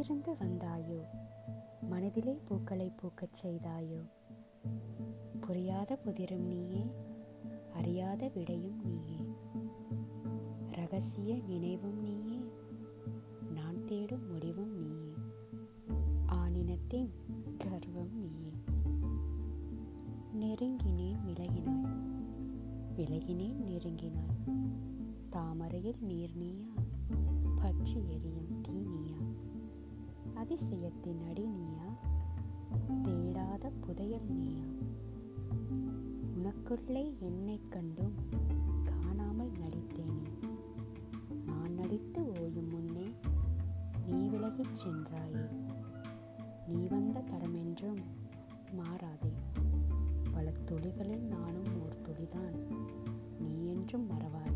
வந்தாயோ? மனதிலே பூக்களை பூக்கச் செய்தாயோ? புரியாத புதிரும் நீயே அறியாத விடையும் நீயே. ரகசிய நினைவும் நீயே நான் தேடும் முடிவும் நீயே. ஆனினத்தின் கர்வம் நீயே. நெருங்கினேன் விலகினாய் விலகினேன் நெருங்கினாய். தாமரையில் நீர் நீயா? அதிசயத்தின் அடி நீயா தேடாத புதையல் நீயா உனக்குள்ளே என்னை கண்டும் காணாமல் நடித்தேனே. நான் நடித்து ஓயும் முன்னே நீ விலகிச் சென்றாயே. நீ வந்த தடமென்றும் மாறாதே. பல துளிகளில் நானும் ஒரு துளிதான். நீ என்றும் மறவாதே.